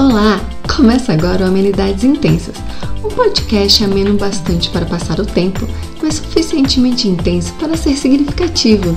Olá! Começa agora o Amenidades Intensas, um podcast ameno bastante para passar o tempo, mas suficientemente intenso para ser significativo.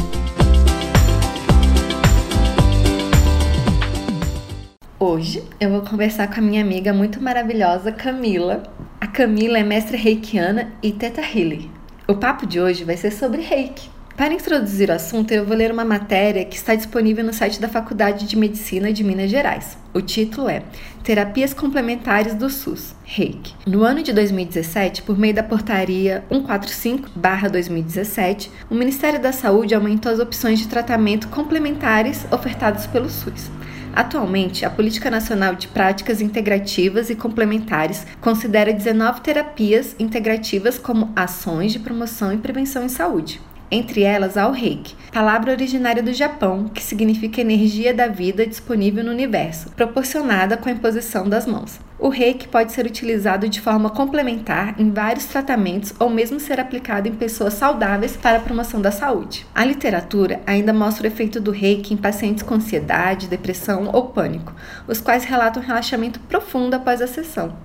Hoje eu vou conversar com a minha amiga muito maravilhosa Camila. A Camila é mestre reikiana e Teta Healy. O papo de hoje vai ser sobre reiki. Para introduzir o assunto, eu vou ler uma matéria que está disponível no site da Faculdade de Medicina de Minas Gerais. O título é Terapias Complementares do SUS, Reiki. No ano de 2017, por meio da portaria 145/2017, o Ministério da Saúde aumentou as opções de tratamento complementares ofertadas pelo SUS. Atualmente, a Política Nacional de Práticas Integrativas e Complementares considera 19 terapias integrativas como ações de promoção e prevenção em saúde entre elas ao reiki, palavra originária do Japão que significa energia da vida disponível no universo, proporcionada com a imposição das mãos. O reiki pode ser utilizado de forma complementar em vários tratamentos ou mesmo ser aplicado em pessoas saudáveis para a promoção da saúde. A literatura ainda mostra o efeito do reiki em pacientes com ansiedade, depressão ou pânico, os quais relatam relaxamento profundo após a sessão.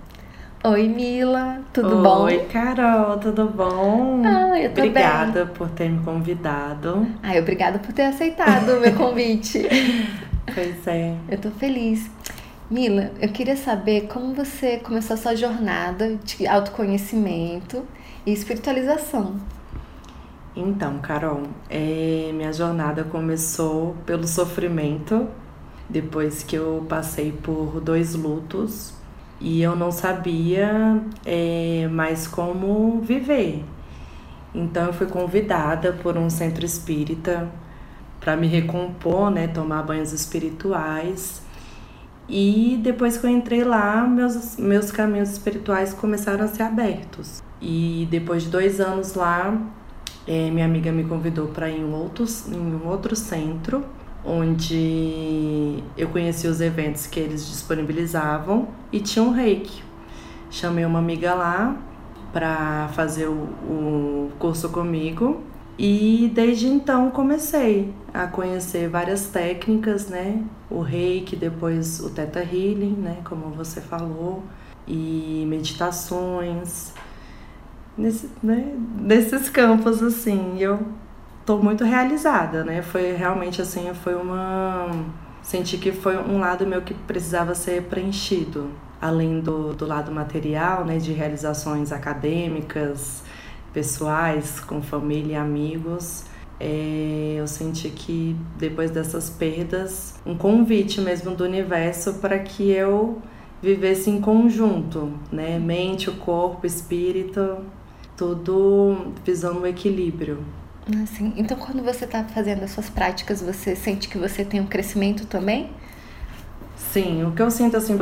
Oi, Mila, tudo Oi, bom? Oi, Carol, tudo bom? Ah, eu tô Obrigada bem. por ter me convidado. Ai, obrigada por ter aceitado o meu convite. pois é. Eu tô feliz. Mila, eu queria saber como você começou a sua jornada de autoconhecimento e espiritualização. Então, Carol, é, minha jornada começou pelo sofrimento, depois que eu passei por dois lutos e eu não sabia é, mais como viver. Então eu fui convidada por um centro espírita para me recompor, né, tomar banhos espirituais. E depois que eu entrei lá, meus, meus caminhos espirituais começaram a ser abertos. E depois de dois anos lá, é, minha amiga me convidou para ir em, outros, em um outro centro onde eu conheci os eventos que eles disponibilizavam e tinha um reiki. Chamei uma amiga lá para fazer o, o curso comigo e desde então comecei a conhecer várias técnicas, né? O reiki, depois o Theta Healing, né? Como você falou, e meditações, nesse, né? nesses campos assim. Eu estou muito realizada, né? Foi realmente assim, foi uma senti que foi um lado meu que precisava ser preenchido, além do, do lado material, né, de realizações acadêmicas, pessoais, com família e amigos. É, eu senti que depois dessas perdas, um convite mesmo do universo para que eu vivesse em conjunto, né? Mente, o corpo, espírito, tudo visando o equilíbrio. Assim, então, quando você está fazendo as suas práticas, você sente que você tem um crescimento também? Sim, o que eu sinto, assim,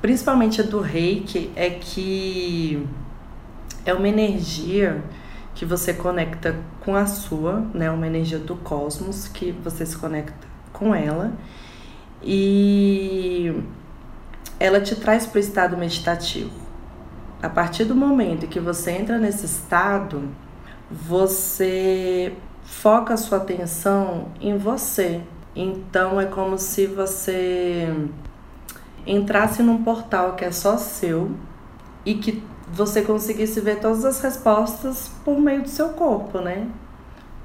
principalmente do reiki, é que é uma energia que você conecta com a sua, né? Uma energia do cosmos que você se conecta com ela e ela te traz para o estado meditativo. A partir do momento que você entra nesse estado, você foca a sua atenção em você. Então é como se você entrasse num portal que é só seu e que você conseguisse ver todas as respostas por meio do seu corpo, né?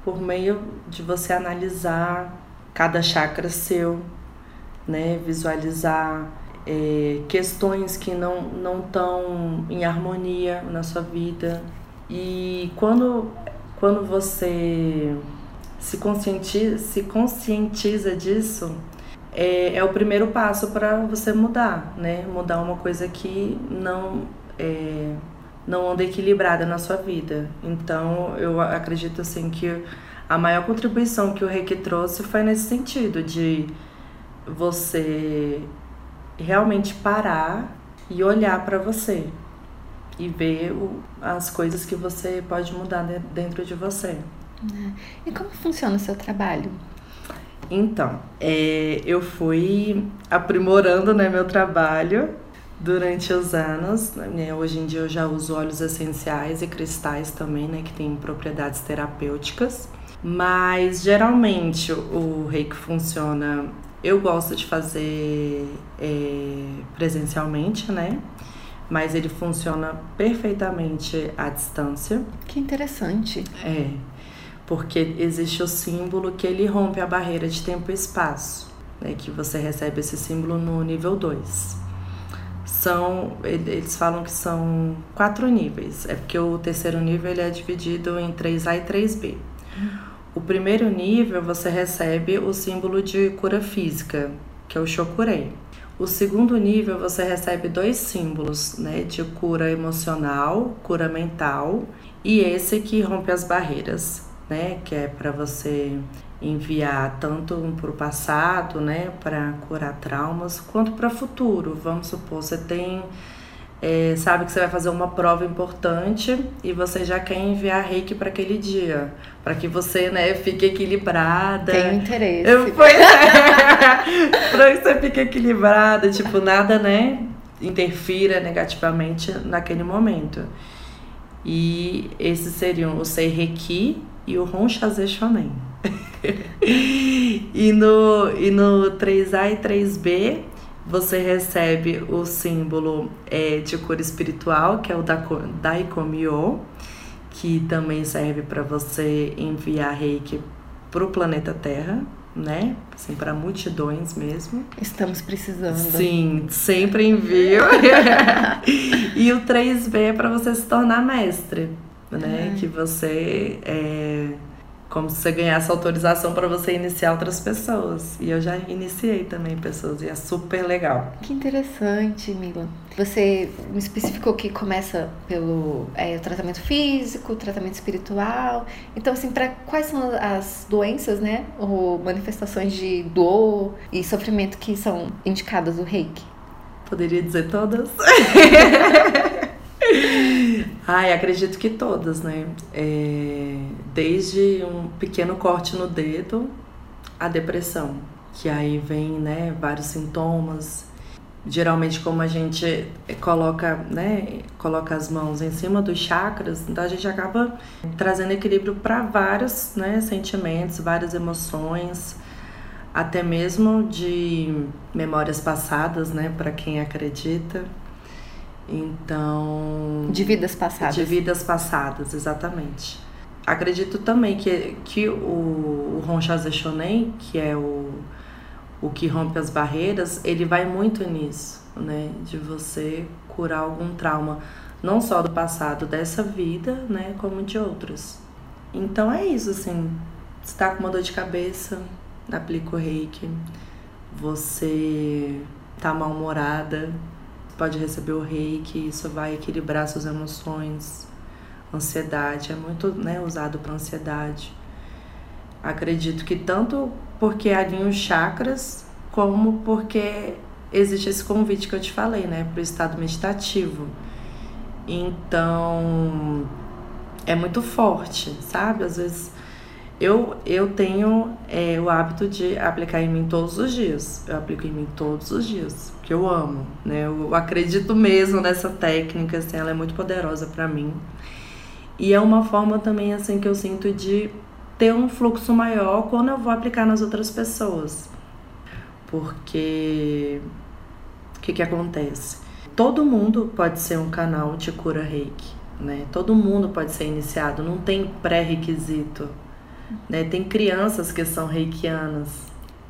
Por meio de você analisar cada chakra seu, né? Visualizar é, questões que não estão em harmonia na sua vida, e quando, quando você se conscientiza, se conscientiza disso, é, é o primeiro passo para você mudar, né? Mudar uma coisa que não é, não anda equilibrada na sua vida. Então, eu acredito assim que a maior contribuição que o Reiki trouxe foi nesse sentido de você realmente parar e olhar para você, e ver o, as coisas que você pode mudar dentro de você. É. E como funciona o seu trabalho? Então, é, eu fui aprimorando né, meu trabalho durante os anos. Né? Hoje em dia eu já uso óleos essenciais e cristais também, né, que têm propriedades terapêuticas. Mas geralmente o reiki funciona Eu gosto de fazer é, presencialmente, né? Mas ele funciona perfeitamente à distância. Que interessante. É, porque existe o símbolo que ele rompe a barreira de tempo e espaço, né? Que você recebe esse símbolo no nível 2 são eles falam que são quatro níveis é porque o terceiro nível ele é dividido em 3A e 3B o primeiro nível você recebe o símbolo de cura física que é o Shokurei o segundo nível você recebe dois símbolos né de cura emocional cura mental e esse que rompe as barreiras né que é para você enviar tanto para o passado, né, para curar traumas, quanto para o futuro. Vamos supor, você tem, é, sabe que você vai fazer uma prova importante e você já quer enviar reiki para aquele dia, para que você, né, fique equilibrada. Tem interesse. Eu, pois é, que você fique equilibrada, tipo, nada, né, interfira negativamente naquele momento. E esses seriam o Sei Reiki e o Ronchaze Shonen. e, no, e no 3A e 3B você recebe o símbolo é, de cor espiritual, que é o Daikomyo, que também serve para você enviar reiki para o planeta Terra, né? Assim, para multidões mesmo. Estamos precisando. Sim, sempre envio. e o 3B é para você se tornar mestre, né? Que você é, como se você ganhasse autorização para você iniciar outras pessoas. E eu já iniciei também pessoas e é super legal. Que interessante, Mila. Você me especificou que começa pelo é, tratamento físico, tratamento espiritual. Então, assim, para quais são as doenças, né, ou manifestações de dor e sofrimento que são indicadas no Reiki? Poderia dizer todas? Ai, acredito que todas, né? É, desde um pequeno corte no dedo, a depressão, que aí vem, né, vários sintomas. Geralmente, como a gente coloca, né, coloca as mãos em cima dos chakras, então a gente acaba trazendo equilíbrio para vários, né, sentimentos, várias emoções, até mesmo de memórias passadas, né, para quem acredita. Então. De vidas passadas. De vidas passadas, exatamente. Acredito também que, que o, o Ronchaze Shonen, que é o, o que rompe as barreiras, ele vai muito nisso, né? De você curar algum trauma, não só do passado dessa vida, né? Como de outras. Então é isso, assim. Você tá com uma dor de cabeça, aplica o reiki. Você tá mal-humorada, pode receber o reiki, isso vai equilibrar suas emoções. Ansiedade é muito né, usado para ansiedade. Acredito que tanto porque alinha os chakras, como porque existe esse convite que eu te falei, né, para o estado meditativo. Então, é muito forte, sabe? Às vezes eu, eu tenho é, o hábito de aplicar em mim todos os dias. Eu aplico em mim todos os dias, porque eu amo, né? Eu acredito mesmo nessa técnica, assim, ela é muito poderosa para mim. E é uma forma também, assim, que eu sinto de ter um fluxo maior quando eu vou aplicar nas outras pessoas. Porque o que que acontece? Todo mundo pode ser um canal de cura reiki, né? Todo mundo pode ser iniciado, não tem pré-requisito né? Tem crianças que são reikianas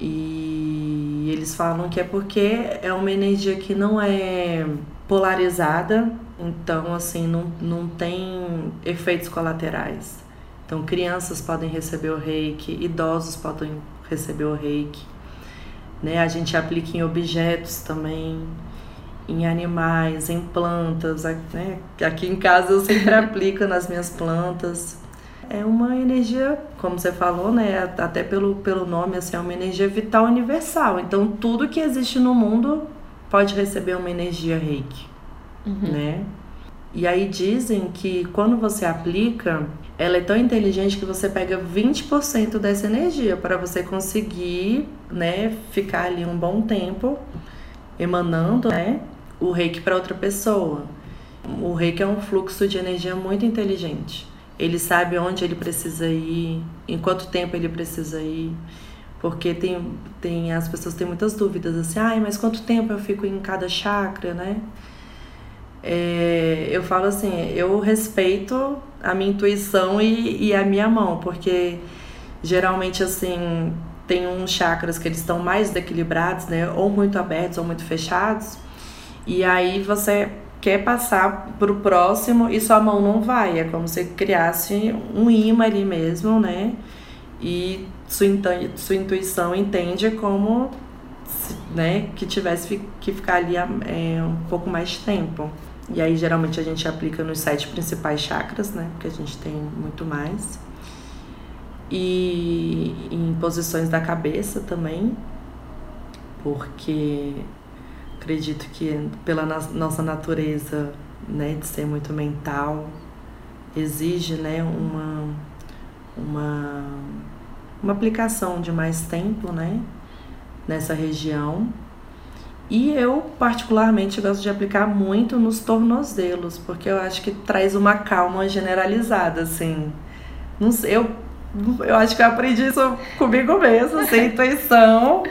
e eles falam que é porque é uma energia que não é polarizada, então assim não, não tem efeitos colaterais. Então crianças podem receber o reiki, idosos podem receber o reiki. Né? A gente aplica em objetos também, em animais, em plantas. Né? Aqui em casa eu sempre aplico nas minhas plantas é uma energia, como você falou, né? Até pelo, pelo nome, assim, é uma energia vital universal. Então, tudo que existe no mundo pode receber uma energia reiki, uhum. né? E aí dizem que quando você aplica, ela é tão inteligente que você pega 20% dessa energia para você conseguir, né, ficar ali um bom tempo emanando, né, o reiki para outra pessoa. O reiki é um fluxo de energia muito inteligente. Ele sabe onde ele precisa ir, em quanto tempo ele precisa ir. Porque tem, tem as pessoas têm muitas dúvidas assim, ai, mas quanto tempo eu fico em cada chakra, né? É, eu falo assim, eu respeito a minha intuição e, e a minha mão, porque geralmente assim tem uns chakras que eles estão mais desequilibrados, né? Ou muito abertos ou muito fechados. E aí você quer passar pro próximo e sua mão não vai. É como se criasse um imã ali mesmo, né? E sua, sua intuição entende como né, que tivesse que ficar ali é, um pouco mais de tempo. E aí geralmente a gente aplica nos sete principais chakras, né? Porque a gente tem muito mais. E em posições da cabeça também, porque acredito que pela nossa natureza, né, de ser muito mental, exige, né, uma uma uma aplicação de mais tempo, né, nessa região e eu, particularmente, gosto de aplicar muito nos tornozelos, porque eu acho que traz uma calma generalizada, assim. Não sei, eu, eu acho que eu aprendi isso comigo mesmo, sem intuição,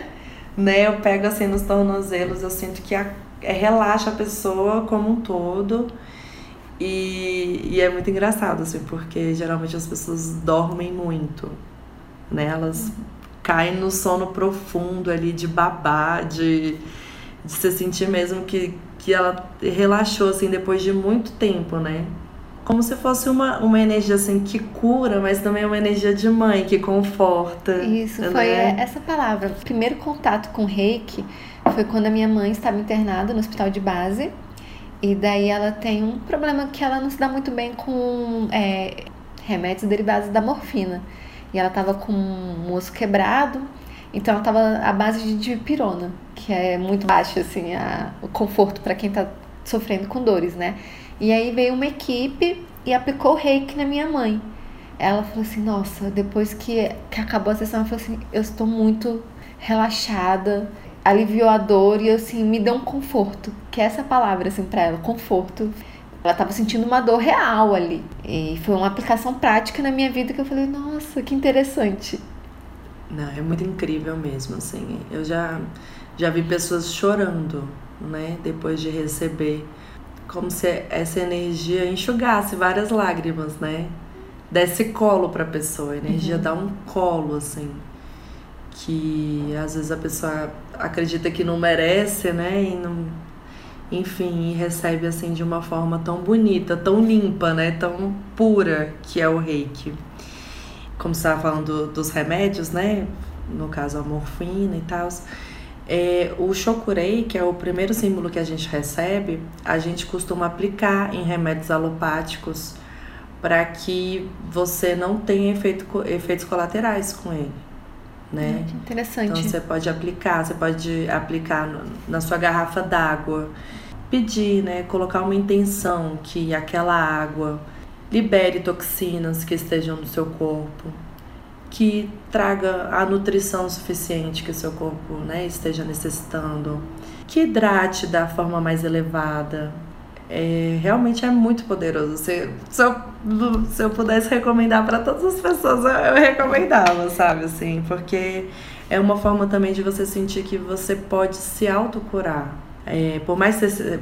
né? Eu pego assim nos tornozelos, eu sinto que a, é, relaxa a pessoa como um todo. E, e é muito engraçado, assim, porque geralmente as pessoas dormem muito, né? Elas caem no sono profundo ali de babá, de de se sentir mesmo que, que ela relaxou assim depois de muito tempo, né? Como se fosse uma, uma energia assim que cura, mas também uma energia de mãe que conforta. Isso, né? foi essa palavra. O primeiro contato com reiki foi quando a minha mãe estava internada no hospital de base. E daí ela tem um problema que ela não se dá muito bem com é, remédios derivados da morfina. E ela estava com um osso quebrado, então ela estava à base de dipirona que é muito baixo, assim, a, o conforto para quem tá sofrendo com dores, né? E aí veio uma equipe e aplicou o reiki na minha mãe. Ela falou assim: Nossa, depois que, que acabou a sessão, ela falou assim: Eu estou muito relaxada, aliviou a dor e assim, me deu um conforto. Que é essa palavra, assim, pra ela: conforto. Ela estava sentindo uma dor real ali. E foi uma aplicação prática na minha vida que eu falei: Nossa, que interessante. Não, é muito incrível mesmo, assim. Eu já já vi pessoas chorando, né, depois de receber, como se essa energia enxugasse várias lágrimas, né? Desse colo para a pessoa, a energia uhum. dá um colo assim, que às vezes a pessoa acredita que não merece, né? E não, enfim, recebe assim de uma forma tão bonita, tão limpa, né? Tão pura que é o Reiki. Como você estava falando dos remédios, né? No caso a morfina e tal é, o Shokurei, que é o primeiro símbolo que a gente recebe, a gente costuma aplicar em remédios alopáticos para que você não tenha efeito, efeitos colaterais com ele. Né? Que interessante. Então você pode aplicar, você pode aplicar na sua garrafa d'água, pedir, né, colocar uma intenção que aquela água libere toxinas que estejam no seu corpo que traga a nutrição suficiente que seu corpo né, esteja necessitando, que hidrate da forma mais elevada. É, realmente é muito poderoso. Se, se, eu, se eu pudesse recomendar para todas as pessoas, eu, eu recomendava, sabe? Assim, porque é uma forma também de você sentir que você pode se autocurar. É, por mais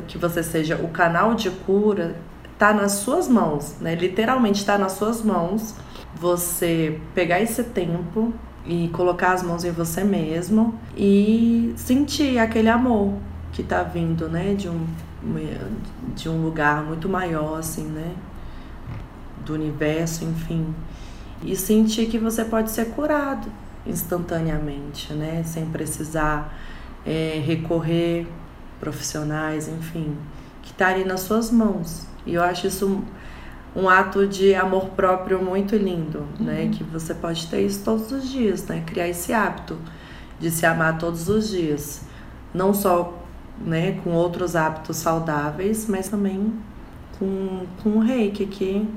que você seja o canal de cura, tá nas suas mãos, né? Literalmente está nas suas mãos você pegar esse tempo e colocar as mãos em você mesmo e sentir aquele amor que tá vindo, né, de um de um lugar muito maior assim, né, do universo, enfim. E sentir que você pode ser curado instantaneamente, né, sem precisar é, recorrer profissionais, enfim, que tá ali nas suas mãos. E eu acho isso um ato de amor próprio muito lindo, né? uhum. né? Que você pode ter isso todos os dias, né? Criar esse hábito de se amar todos os dias, não só, né, com outros hábitos saudáveis, mas também com, com o reiki, que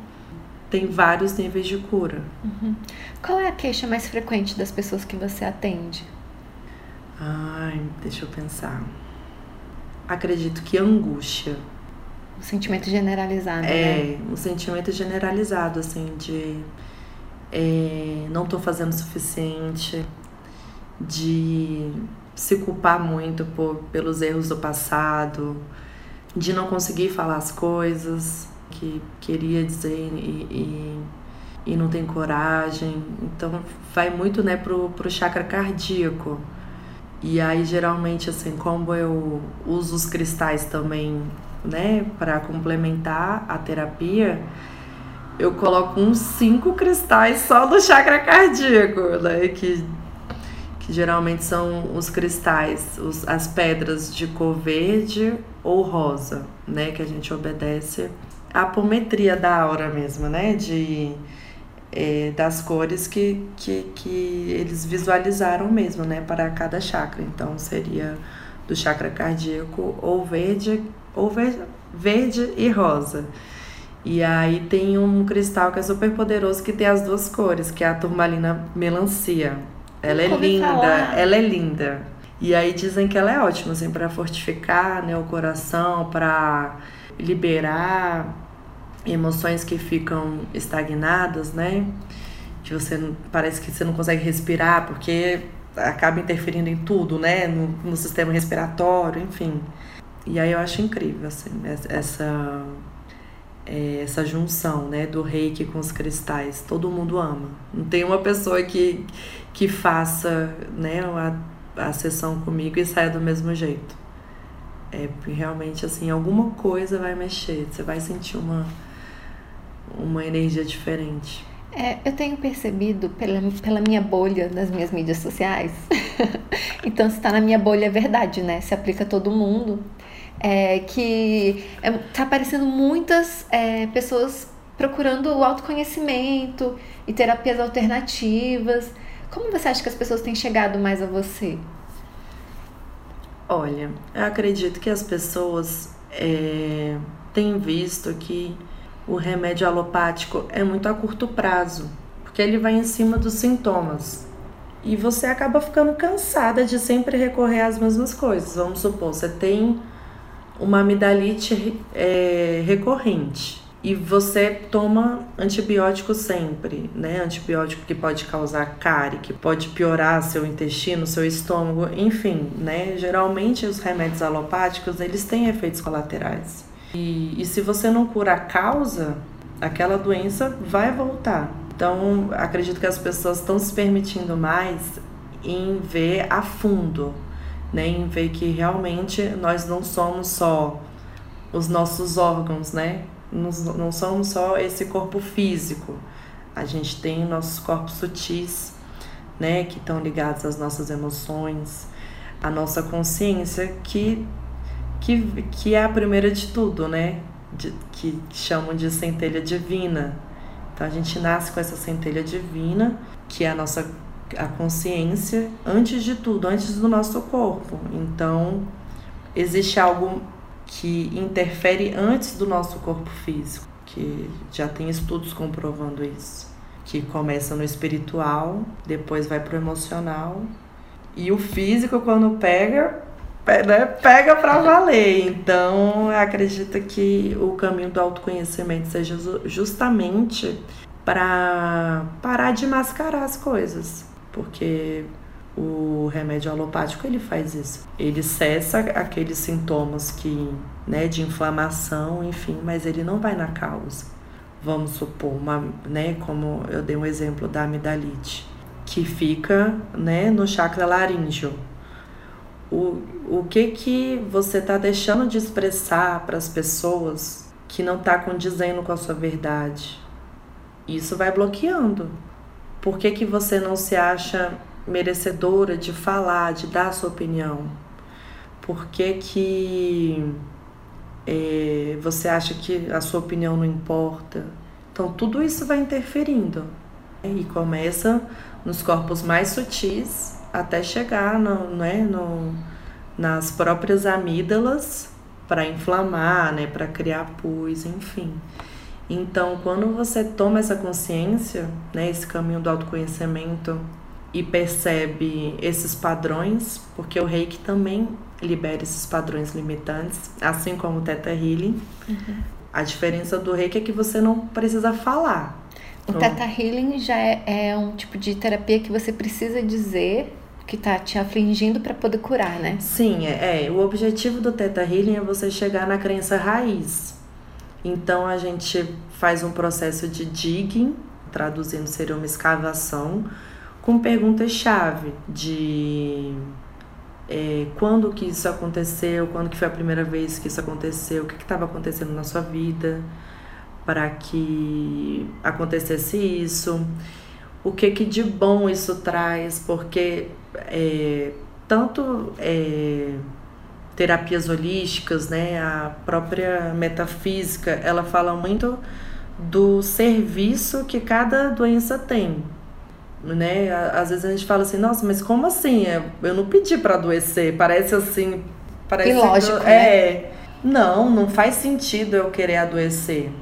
tem vários níveis de cura. Uhum. Qual é a queixa mais frequente das pessoas que você atende? Ai, deixa eu pensar. Acredito que angústia. O sentimento generalizado, é, né? um sentimento generalizado, assim, de é, não tô fazendo o suficiente. de se culpar muito por, pelos erros do passado, de não conseguir falar as coisas que queria dizer e, e, e não tem coragem. Então vai muito né, pro, pro chakra cardíaco. E aí geralmente assim, como eu uso os cristais também, né, para complementar a terapia, eu coloco uns cinco cristais só do chakra cardíaco, né, que que geralmente são os cristais, os, as pedras de cor verde ou rosa, né? Que a gente obedece à apometria da aura mesmo, né? De, é, das cores que, que, que eles visualizaram mesmo, né? Para cada chakra. Então seria do chakra cardíaco ou verde, ou verde, verde e rosa. E aí tem um cristal que é super poderoso que tem as duas cores, que é a turmalina melancia. Ela é linda, falar. ela é linda. E aí dizem que ela é ótima, assim, para fortificar né, o coração, para liberar emoções que ficam estagnadas, né? Que você parece que você não consegue respirar porque acaba interferindo em tudo, né? No, no sistema respiratório, enfim. E aí eu acho incrível, assim, essa é, essa junção né, do reiki com os cristais. Todo mundo ama. Não tem uma pessoa que, que faça né, a, a sessão comigo e saia do mesmo jeito. É realmente assim, alguma coisa vai mexer, você vai sentir uma, uma energia diferente. É, eu tenho percebido pela, pela minha bolha nas minhas mídias sociais. então, se está na minha bolha, é verdade, né? Se aplica a todo mundo é, que é, tá aparecendo muitas é, pessoas procurando o autoconhecimento e terapias alternativas. Como você acha que as pessoas têm chegado mais a você? Olha, eu acredito que as pessoas é, têm visto que o remédio alopático é muito a curto prazo, porque ele vai em cima dos sintomas. E você acaba ficando cansada de sempre recorrer às mesmas coisas. Vamos supor, você tem uma amidalite é, recorrente e você toma antibiótico sempre, né? Antibiótico que pode causar cárie, que pode piorar seu intestino, seu estômago, enfim, né? Geralmente os remédios alopáticos eles têm efeitos colaterais. E, e se você não cura a causa, aquela doença vai voltar. Então, acredito que as pessoas estão se permitindo mais em ver a fundo né, em ver que realmente nós não somos só os nossos órgãos, né? Não somos só esse corpo físico. A gente tem nossos corpos sutis, né, que estão ligados às nossas emoções, à nossa consciência, que, que, que é a primeira de tudo, né? De, que chamam de centelha divina. Então a gente nasce com essa centelha divina, que é a nossa a consciência antes de tudo, antes do nosso corpo. Então, existe algo que interfere antes do nosso corpo físico, que já tem estudos comprovando isso, que começa no espiritual, depois vai pro emocional e o físico quando pega, né, pega para valer. Então, acredito que o caminho do autoconhecimento seja justamente para parar de mascarar as coisas porque o remédio alopático ele faz isso. Ele cessa aqueles sintomas que, né, de inflamação, enfim, mas ele não vai na causa. Vamos supor, uma, né, como eu dei um exemplo da amidalite, que fica, né, no chakra laríngeo. O, o que que você está deixando de expressar para as pessoas que não está condizendo com a sua verdade? Isso vai bloqueando. Por que, que você não se acha merecedora de falar, de dar a sua opinião? Por que, que é, você acha que a sua opinião não importa? Então, tudo isso vai interferindo. E começa nos corpos mais sutis até chegar no, né, no, nas próprias amígdalas para inflamar, né, para criar pus, enfim. Então, quando você toma essa consciência, né, esse caminho do autoconhecimento e percebe esses padrões, porque o Reiki também libera esses padrões limitantes, assim como o Theta Healing. Uhum. A diferença do Reiki é que você não precisa falar. O então, Theta Healing já é, é um tipo de terapia que você precisa dizer que tá te afligindo para poder curar, né? Sim, é, é. O objetivo do Teta Healing é você chegar na crença raiz. Então a gente faz um processo de digging, traduzindo seria uma escavação, com perguntas-chave de é, quando que isso aconteceu, quando que foi a primeira vez que isso aconteceu, o que estava acontecendo na sua vida para que acontecesse isso, o que que de bom isso traz, porque é, tanto é, terapias holísticas, né, a própria metafísica, ela fala muito do serviço que cada doença tem. Né? Às vezes a gente fala assim, nossa, mas como assim? É, eu não pedi para adoecer. Parece assim. Parece Ilógico, do... né? É. Não, não faz sentido eu querer adoecer.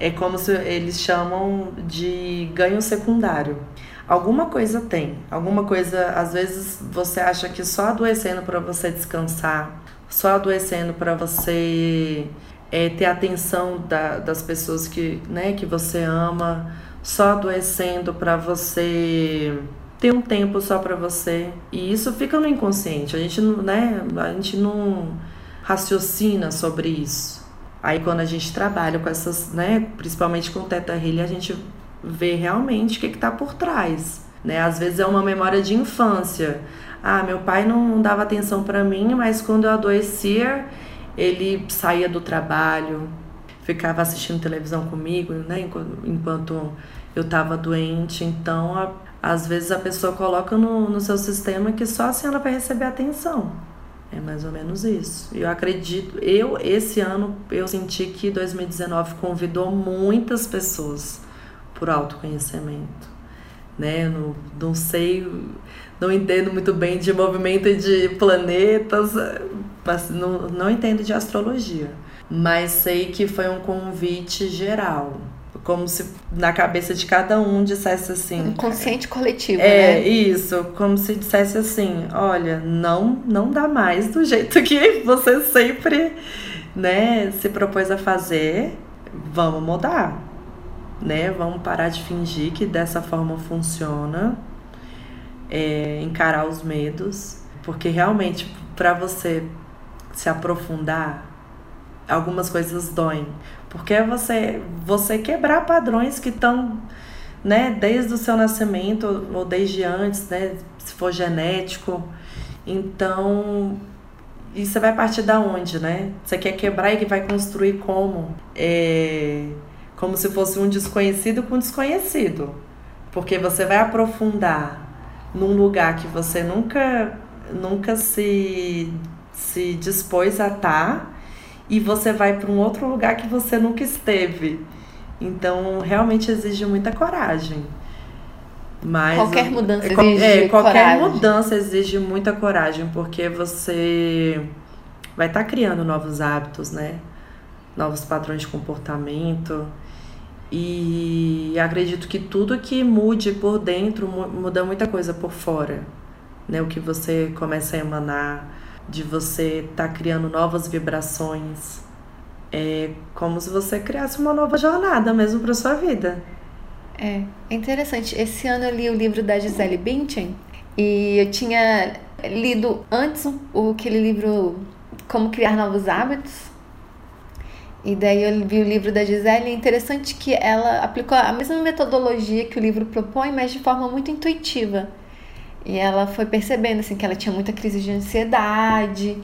É como se eles chamam de ganho secundário. Alguma coisa tem, alguma coisa, às vezes você acha que só adoecendo para você descansar, só adoecendo para você é, ter atenção da, das pessoas que, né, que você ama, só adoecendo para você ter um tempo só para você. E isso fica no inconsciente. A gente não, né, a gente não raciocina sobre isso. Aí quando a gente trabalha com essas, né, principalmente com o Teta Healing, a gente vê realmente o que está por trás. Né? Às vezes é uma memória de infância. Ah, meu pai não dava atenção para mim, mas quando eu adoecia, ele saía do trabalho, ficava assistindo televisão comigo, né? Enquanto eu estava doente. Então, a, às vezes a pessoa coloca no, no seu sistema que só assim ela vai receber atenção. É mais ou menos isso. Eu acredito, eu esse ano eu senti que 2019 convidou muitas pessoas por autoconhecimento, né? Não, não sei, não entendo muito bem de movimento de planetas, mas não, não entendo de astrologia, mas sei que foi um convite geral. Como se na cabeça de cada um dissesse assim. Um consciente coletivo, é, né? isso. Como se dissesse assim: olha, não, não dá mais do jeito que você sempre né, se propôs a fazer. Vamos mudar né? Vamos parar de fingir que dessa forma funciona, é, encarar os medos, porque realmente para você se aprofundar, algumas coisas doem, porque é você você quebrar padrões que estão né, desde o seu nascimento ou desde antes, né, se for genético. Então, e você vai partir da onde, né? Você quer quebrar e vai construir como? É, como se fosse um desconhecido com desconhecido. Porque você vai aprofundar num lugar que você nunca, nunca se, se dispôs a estar tá, e você vai para um outro lugar que você nunca esteve. Então, realmente exige muita coragem. Mas, qualquer mudança é, exige é, qualquer coragem. mudança exige muita coragem, porque você vai estar tá criando novos hábitos, né? Novos padrões de comportamento. E acredito que tudo que mude por dentro muda muita coisa por fora. Né? O que você começa a emanar, de você estar tá criando novas vibrações. É como se você criasse uma nova jornada mesmo para sua vida. É, é interessante. Esse ano eu li o livro da Gisele Bündchen e eu tinha lido antes o, aquele livro Como Criar Novos Hábitos e daí eu vi o livro da Gisele, é interessante que ela aplicou a mesma metodologia que o livro propõe, mas de forma muito intuitiva. E ela foi percebendo assim que ela tinha muita crise de ansiedade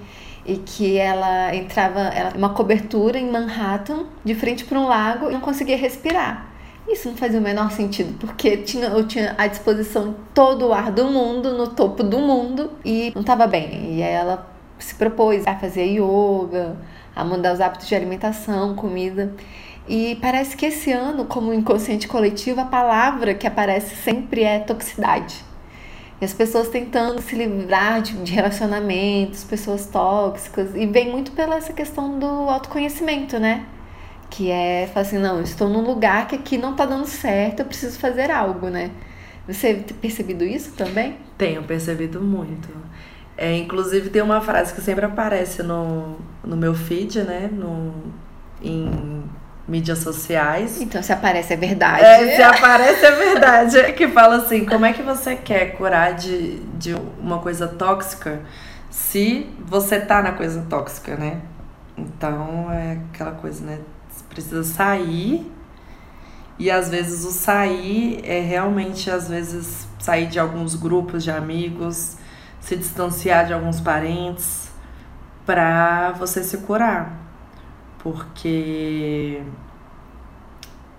e que ela entrava ela uma cobertura em Manhattan, de frente para um lago e não conseguia respirar. Isso não fazia o menor sentido, porque tinha, eu tinha à disposição todo o ar do mundo, no topo do mundo, e não estava bem. E ela se propôs a fazer yoga, a mudar os hábitos de alimentação, comida. E parece que esse ano, como inconsciente coletivo, a palavra que aparece sempre é toxicidade. As pessoas tentando se livrar de, de relacionamentos, pessoas tóxicas, e vem muito pela essa questão do autoconhecimento, né? Que é, falar assim, não, eu estou num lugar que aqui não está dando certo, eu preciso fazer algo, né? Você tem percebido isso também? Tenho percebido muito. É, inclusive tem uma frase que sempre aparece no, no meu feed, né? No, em mídias sociais. Então, se aparece é verdade. É, se aparece é verdade. É que fala assim, como é que você quer curar de, de uma coisa tóxica se você tá na coisa tóxica, né? Então, é aquela coisa, né? Você precisa sair e às vezes o sair é realmente, às vezes, sair de alguns grupos de amigos, se distanciar de alguns parentes para você se curar. Porque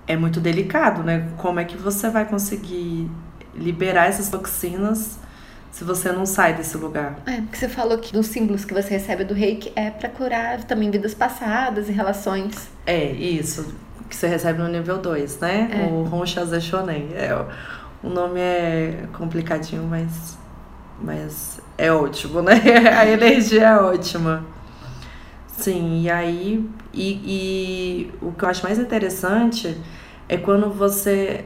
é muito delicado, né? Como é que você vai conseguir liberar essas toxinas se você não sai desse lugar? É, porque você falou que os símbolos que você recebe do reiki é para curar também vidas passadas e relações. É, isso que você recebe no nível 2, né? É. O Ronchaze Shonen. É, o nome é complicadinho, mas, mas é ótimo, né? A energia é ótima. Sim, e aí. E, e o que eu acho mais interessante é quando você.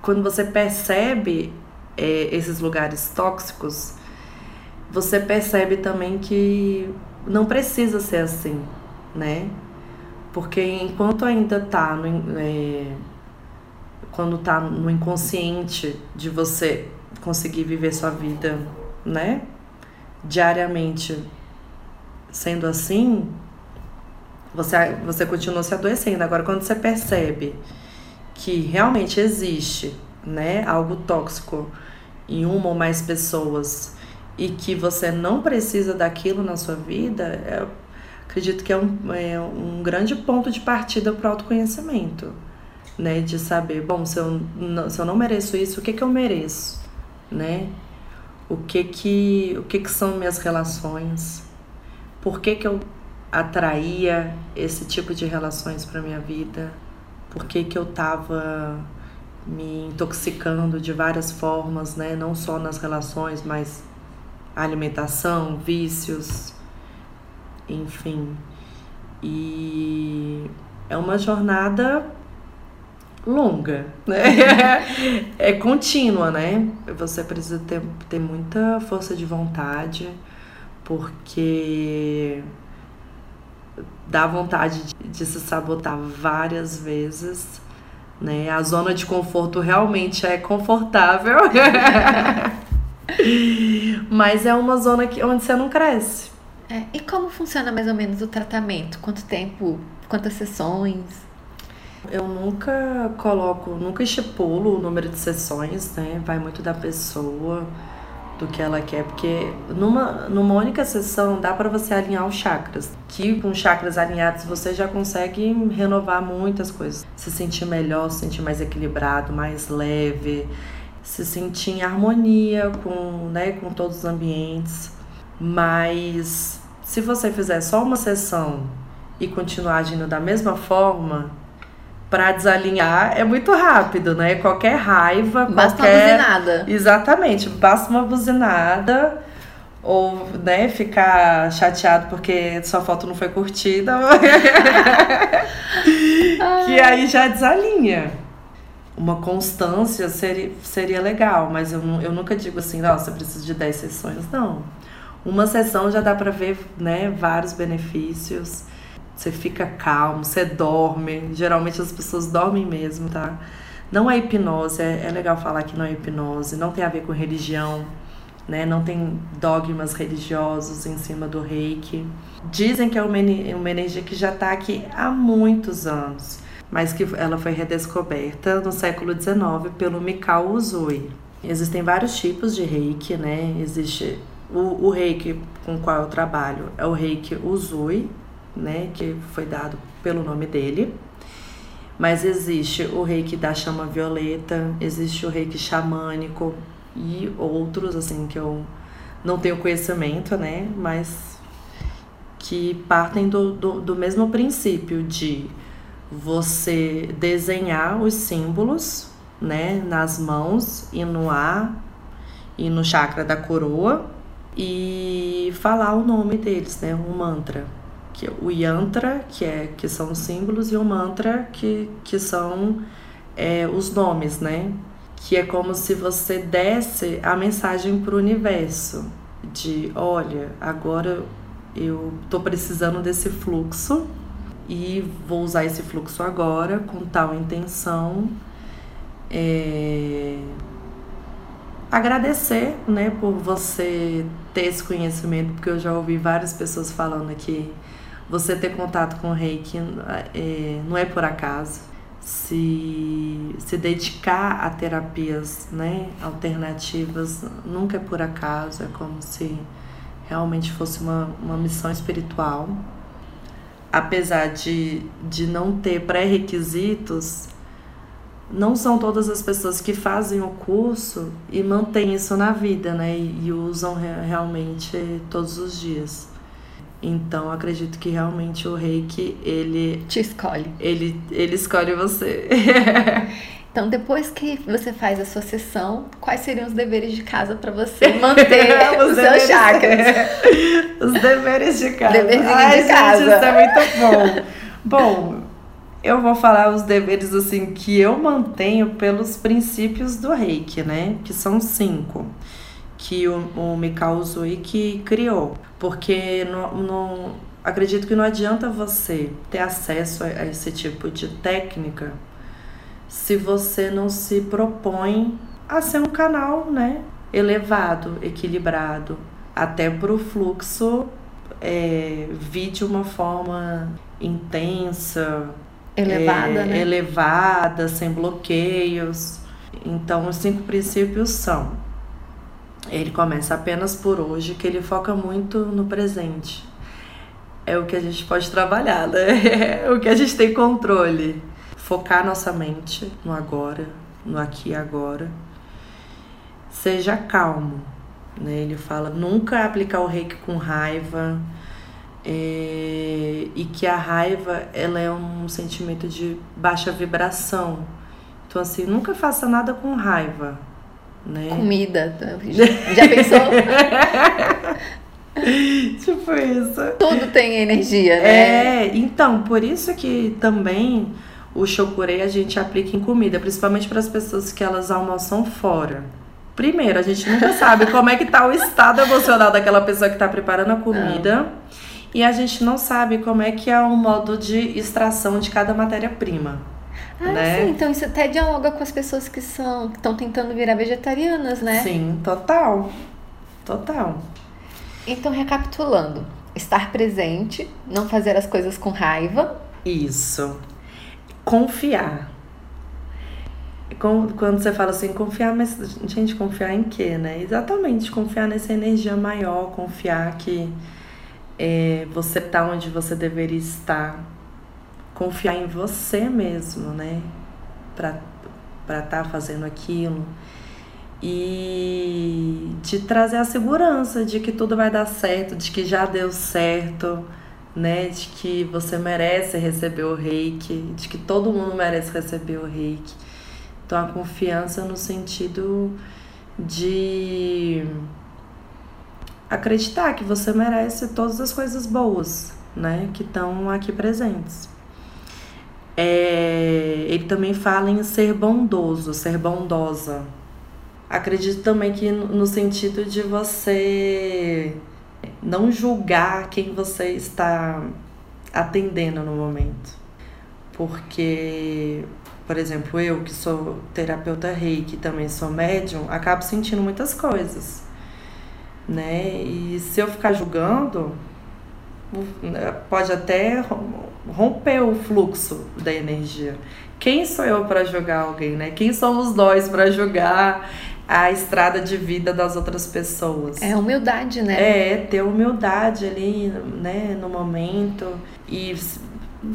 Quando você percebe é, esses lugares tóxicos, você percebe também que não precisa ser assim, né? Porque enquanto ainda tá no, é, quando tá no inconsciente de você conseguir viver sua vida, né? Diariamente sendo assim, você, você continua se adoecendo. Agora, quando você percebe que realmente existe, né, algo tóxico em uma ou mais pessoas e que você não precisa daquilo na sua vida, é, acredito que é um, é um grande ponto de partida para o autoconhecimento, né? De saber, bom, se eu, não, se eu não mereço isso, o que, que eu mereço, né? O que que, o que que são minhas relações? Por que que eu atraía esse tipo de relações para minha vida? Por que que eu tava me intoxicando de várias formas, né? Não só nas relações, mas alimentação, vícios, enfim. E é uma jornada longa, né? é contínua, né? Você precisa ter, ter muita força de vontade, porque dá vontade de, de se sabotar várias vezes, né? A zona de conforto realmente é confortável. Mas é uma zona que, onde você não cresce. É, e como funciona mais ou menos o tratamento? Quanto tempo? Quantas sessões? Eu nunca coloco, nunca estipulo o número de sessões, né? Vai muito da pessoa, do que ela quer, porque numa, numa única sessão dá para você alinhar os chakras, que com chakras alinhados você já consegue renovar muitas coisas, se sentir melhor, se sentir mais equilibrado, mais leve, se sentir em harmonia com, né, com todos os ambientes. Mas se você fizer só uma sessão e continuar agindo da mesma forma, para desalinhar é muito rápido, né? Qualquer raiva, basta qualquer... uma buzinada. Exatamente, basta uma buzinada ou né, ficar chateado porque sua foto não foi curtida, que aí já desalinha. Uma constância seria, seria legal, mas eu, eu nunca digo assim, nossa, preciso de 10 sessões, não. Uma sessão já dá para ver né, vários benefícios. Você fica calmo, você dorme. Geralmente as pessoas dormem mesmo, tá? Não é hipnose, é, é legal falar que não é hipnose, não tem a ver com religião, né? Não tem dogmas religiosos em cima do reiki. Dizem que é uma, uma energia que já está aqui há muitos anos, mas que ela foi redescoberta no século XIX pelo Mikao Uzui. Existem vários tipos de reiki, né? Existe o, o reiki com o qual eu trabalho é o reiki Uzui, né, que foi dado pelo nome dele. Mas existe o reiki da chama violeta, existe o reiki xamânico e outros, assim, que eu não tenho conhecimento, né, mas que partem do, do, do mesmo princípio de você desenhar os símbolos, né, nas mãos e no ar e no chakra da coroa e falar o nome deles, né? Um mantra. Que o yantra, que, é, que são os símbolos, e o mantra, que, que são é, os nomes, né? Que é como se você desse a mensagem para o universo de olha, agora eu tô precisando desse fluxo e vou usar esse fluxo agora com tal intenção. É... Agradecer, né, por você ter esse conhecimento, porque eu já ouvi várias pessoas falando que você ter contato com o reiki é, não é por acaso. Se, se dedicar a terapias né, alternativas nunca é por acaso, é como se realmente fosse uma, uma missão espiritual. Apesar de, de não ter pré-requisitos, não são todas as pessoas que fazem o curso e mantêm isso na vida, né? E, usam re realmente todos os dias. Então, acredito que realmente o reiki, ele... Te escolhe. Ele, ele escolhe você. Então, depois que você faz a sua sessão, quais seriam os deveres de casa para você manter os, os seus chakras? os deveres de casa. Deveres de casa. Gente, isso é muito bom. bom, eu vou falar os deveres assim que eu mantenho pelos princípios do Reiki, né? Que são cinco que o, o Mikao Uzui que criou, porque no, no, acredito que não adianta você ter acesso a, a esse tipo de técnica se você não se propõe a ser um canal, né, elevado, equilibrado, até para o fluxo é, vir de uma forma intensa, elevada, é, né? elevada, sem bloqueios. Então, os cinco princípios são: ele começa apenas por hoje, que ele foca muito no presente. É o que a gente pode trabalhar, né? É o que a gente tem controle focar nossa mente no agora, no aqui e agora. Seja calmo, né? Ele fala nunca aplicar o reiki com raiva é, e que a raiva ela é um sentimento de baixa vibração. Então assim, nunca faça nada com raiva, né? Comida, já pensou? tipo isso. Tudo tem energia, né? É, então, por isso que também o chokurei a gente aplica em comida, principalmente para as pessoas que elas almoçam fora. Primeiro, a gente nunca sabe como é que tá o estado emocional daquela pessoa que está preparando a comida. E a gente não sabe como é que é o modo de extração de cada matéria-prima. Ah, né? sim, então isso até dialoga com as pessoas que são que estão tentando virar vegetarianas, né? Sim, total. Total. Então, recapitulando, estar presente, não fazer as coisas com raiva. Isso confiar. Quando você fala assim, confiar, mas, gente, confiar em quê, né? Exatamente, confiar nessa energia maior, confiar que é, você tá onde você deveria estar, confiar em você mesmo, né? Pra estar tá fazendo aquilo e de trazer a segurança de que tudo vai dar certo, de que já deu certo né? De que você merece receber o reiki, de que todo mundo merece receber o reiki. Então, a confiança no sentido de acreditar que você merece todas as coisas boas, né? Que estão aqui presentes. É, ele também fala em ser bondoso, ser bondosa. Acredito também que no sentido de você não julgar quem você está atendendo no momento. Porque, por exemplo, eu que sou terapeuta reiki, também sou médium, acabo sentindo muitas coisas, né? E se eu ficar julgando, pode até romper o fluxo da energia. Quem sou eu para julgar alguém, né? Quem somos nós para julgar a estrada de vida das outras pessoas. É humildade, né? É, ter humildade ali, né, no momento e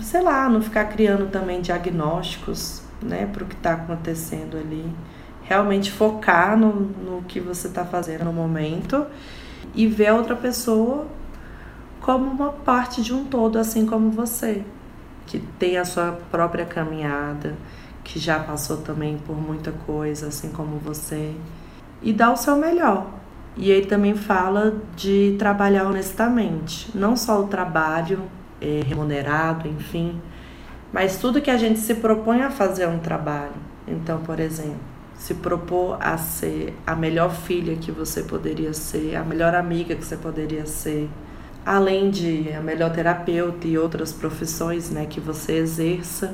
sei lá, não ficar criando também diagnósticos, né, para o que está acontecendo ali. Realmente focar no, no que você está fazendo no momento e ver a outra pessoa como uma parte de um todo, assim como você, que tem a sua própria caminhada, que já passou também por muita coisa, assim como você, e dá o seu melhor. E ele também fala de trabalhar honestamente, não só o trabalho é, remunerado, enfim, mas tudo que a gente se propõe a fazer é um trabalho. Então, por exemplo, se propor a ser a melhor filha que você poderia ser, a melhor amiga que você poderia ser, além de a melhor terapeuta e outras profissões, né, que você exerça,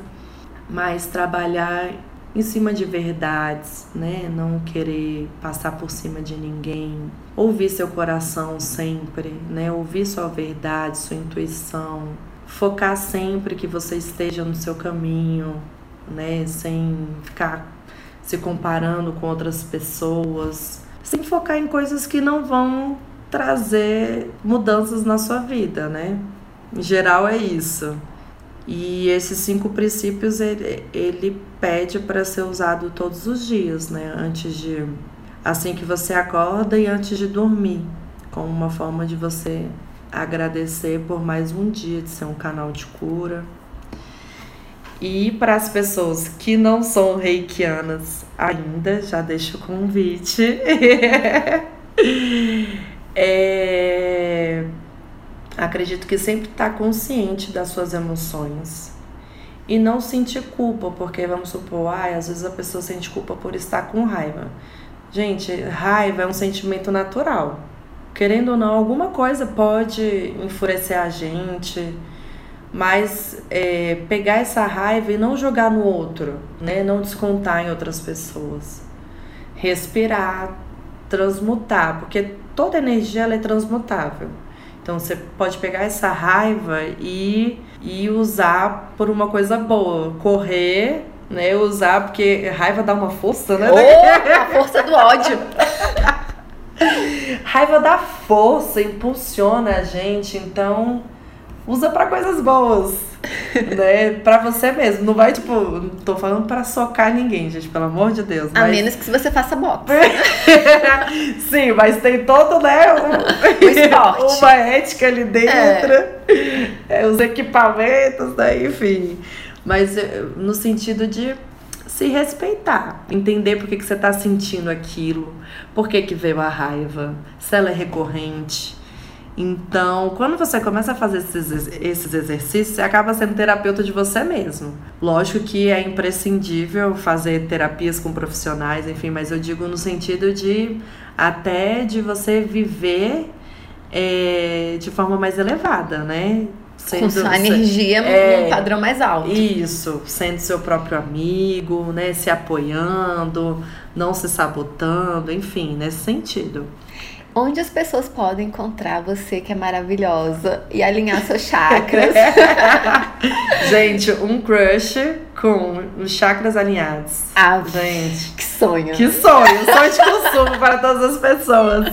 mas trabalhar em cima de verdades, né? Não querer passar por cima de ninguém. Ouvir seu coração sempre, né? Ouvir sua verdade, sua intuição. Focar sempre que você esteja no seu caminho, né? Sem ficar se comparando com outras pessoas. Sem focar em coisas que não vão trazer mudanças na sua vida, né? Em geral é isso. E esses cinco princípios ele, ele pede para ser usado todos os dias, né? Antes de assim que você acorda e antes de dormir, como uma forma de você agradecer por mais um dia de ser um canal de cura. E para as pessoas que não são reikianas ainda, já deixo o convite. é Acredito que sempre estar tá consciente das suas emoções e não sentir culpa, porque vamos supor, ah, às vezes a pessoa sente culpa por estar com raiva. Gente, raiva é um sentimento natural. Querendo ou não, alguma coisa pode enfurecer a gente, mas é, pegar essa raiva e não jogar no outro, né? Não descontar em outras pessoas. Respirar, transmutar, porque toda energia ela é transmutável. Então você pode pegar essa raiva e, e usar por uma coisa boa. Correr, né? Usar, porque raiva dá uma força, né? Oh, a força do ódio. raiva dá força, impulsiona a gente. Então usa para coisas boas, né? Para você mesmo. Não vai, tipo, não tô falando para socar ninguém, gente, pelo amor de Deus. A menos que você faça boxe. Sim, mas tem todo, né, um, o esporte. uma ética ali dentro, é. É, os equipamentos, né, enfim. Mas eh, no sentido de se respeitar, entender por que, que você está sentindo aquilo, por que, que veio a raiva, se ela é recorrente então, quando você começa a fazer esses, esses exercícios, você acaba sendo terapeuta de você mesmo. Lógico que é imprescindível fazer terapias com profissionais, enfim, mas eu digo no sentido de até de você viver é, de forma mais elevada, né? Sendo, com sua energia é, padrão mais alto. Isso, sendo seu próprio amigo, né? Se apoiando, não se sabotando, enfim, nesse sentido. Onde as pessoas podem encontrar você que é maravilhosa e alinhar seus chakras? Gente, um crush com os chakras alinhados. Ah, gente. Que sonho. Que sonho. Sonho de consumo para todas as pessoas.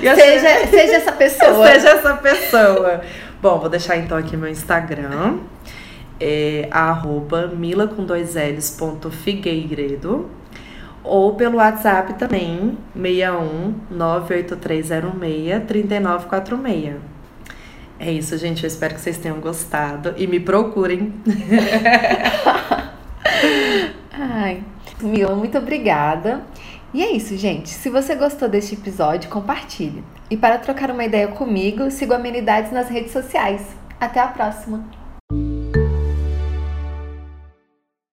Seja, assim, seja essa pessoa. Seja essa pessoa. Bom, vou deixar então aqui meu Instagram. É arroba mila com dois L's ponto Figueiredo ou pelo WhatsApp também, 61 98306 3946. É isso, gente. Eu espero que vocês tenham gostado e me procurem. Ai, Mila, muito obrigada. E é isso, gente. Se você gostou deste episódio, compartilhe. E para trocar uma ideia comigo, siga Amenidades nas redes sociais. Até a próxima!